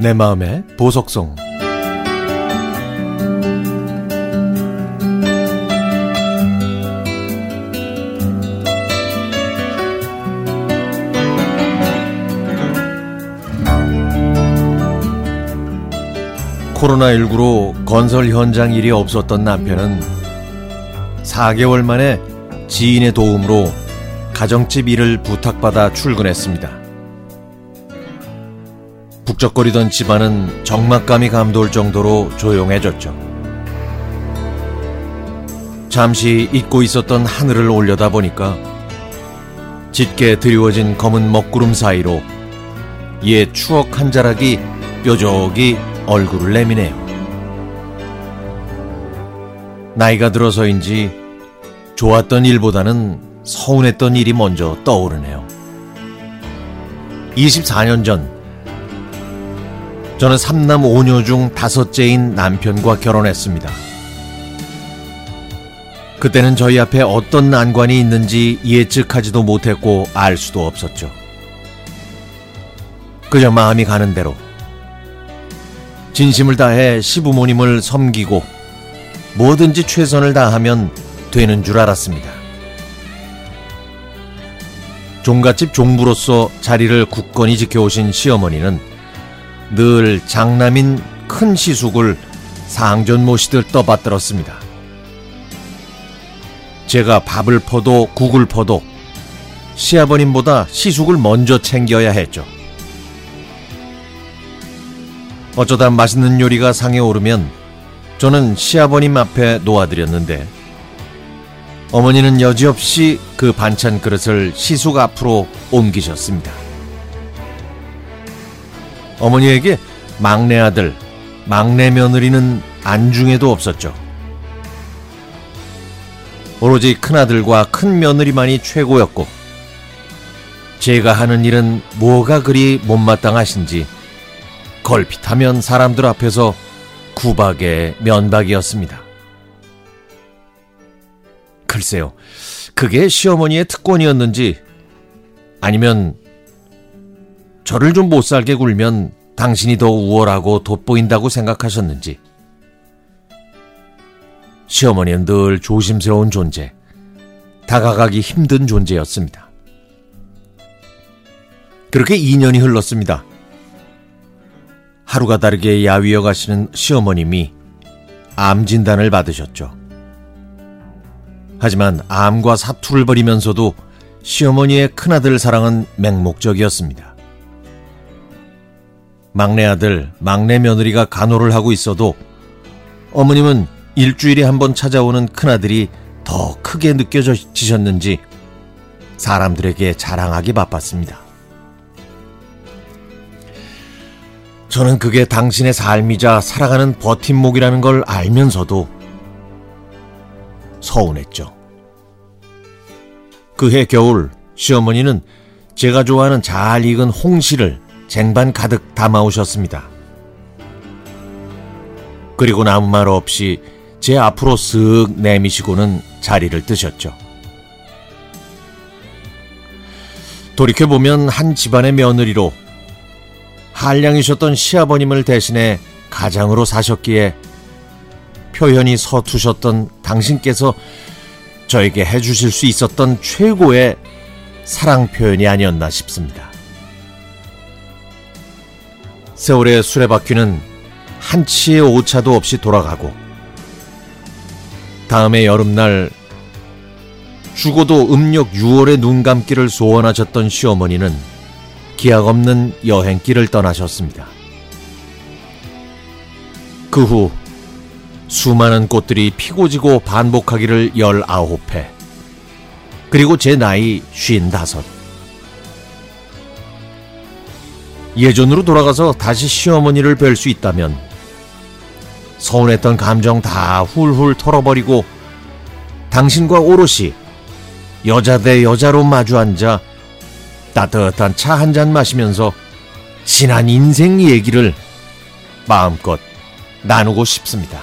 내 마음의 보석성 코로나19로 건설 현장 일이 없었던 남편은 4개월 만에 지인의 도움으로 가정집 일을 부탁받아 출근했습니다. 북적거리던 집안은 적막감이 감돌 정도로 조용해졌죠. 잠시 잊고 있었던 하늘을 올려다 보니까 짙게 드리워진 검은 먹구름 사이로 옛 추억 한 자락이 뾰족이 얼굴을 내미네요. 나이가 들어서인지 좋았던 일보다는 서운했던 일이 먼저 떠오르네요. 24년 전, 저는 삼남 오녀 중 다섯째인 남편과 결혼했습니다. 그때는 저희 앞에 어떤 난관이 있는지 예측하지도 못했고 알 수도 없었죠. 그저 마음이 가는 대로 진심을 다해 시부모님을 섬기고 뭐든지 최선을 다하면 되는 줄 알았습니다. 종갓집 종부로서 자리를 굳건히 지켜오신 시어머니는 늘 장남인 큰 시숙을 상전 모시듯 떠받들었습니다. 제가 밥을 퍼도 국을 퍼도 시아버님보다 시숙을 먼저 챙겨야 했죠. 어쩌다 맛있는 요리가 상에 오르면 저는 시아버님 앞에 놓아드렸는데 어머니는 여지없이 그 반찬 그릇을 시숙 앞으로 옮기셨습니다. 어머니에게 막내 아들, 막내 며느리는 안중에도 없었죠. 오로지 큰아들과 큰 며느리만이 최고였고 제가 하는 일은 뭐가 그리 못마땅하신지 걸핏하면 사람들 앞에서 구박의 면박이었습니다. 글쎄요, 그게 시어머니의 특권이었는지 아니면 저를 좀 못살게 굴면 당신이 더 우월하고 돋보인다고 생각하셨는지 시어머니는 늘 조심스러운 존재, 다가가기 힘든 존재였습니다. 그렇게 2년이 흘렀습니다. 하루가 다르게 야위어 가시는 시어머님이 암 진단을 받으셨죠. 하지만 암과 사투를 벌이면서도 시어머니의 큰아들 사랑은 맹목적이었습니다. 막내 아들, 막내 며느리가 간호를 하고 있어도 어머님은 일주일에 한 번 찾아오는 큰아들이 더 크게 느껴지셨는지 사람들에게 자랑하기 바빴습니다. 저는 그게 당신의 삶이자 살아가는 버팀목이라는 걸 알면서도 서운했죠. 그해 겨울 시어머니는 제가 좋아하는 잘 익은 홍시를 쟁반 가득 담아오셨습니다. 그리고 아무 말 없이 제 앞으로 쓱 내미시고는 자리를 뜨셨죠. 돌이켜보면 한 집안의 며느리로 한량이셨던 시아버님을 대신해 가장으로 사셨기에 표현이 서투셨던 당신께서 저에게 해주실 수 있었던 최고의 사랑 표현이 아니었나 싶습니다. 세월의 수레바퀴는 한치의 오차도 없이 돌아가고 다음의 여름날 죽어도 음력 6월의 눈 감기를 소원하셨던 시어머니는 기약 없는 여행길을 떠나셨습니다. 그 후 수많은 꽃들이 피고 지고 반복하기를 19회. 그리고 제 나이 55. 예전으로 돌아가서 다시 시어머니를 뵐 수 있다면 서운했던 감정 다 훌훌 털어버리고 당신과 오롯이 여자 대 여자로 마주 앉아 따뜻한 차 한 잔 마시면서 지난 인생 얘기를 마음껏 나누고 싶습니다.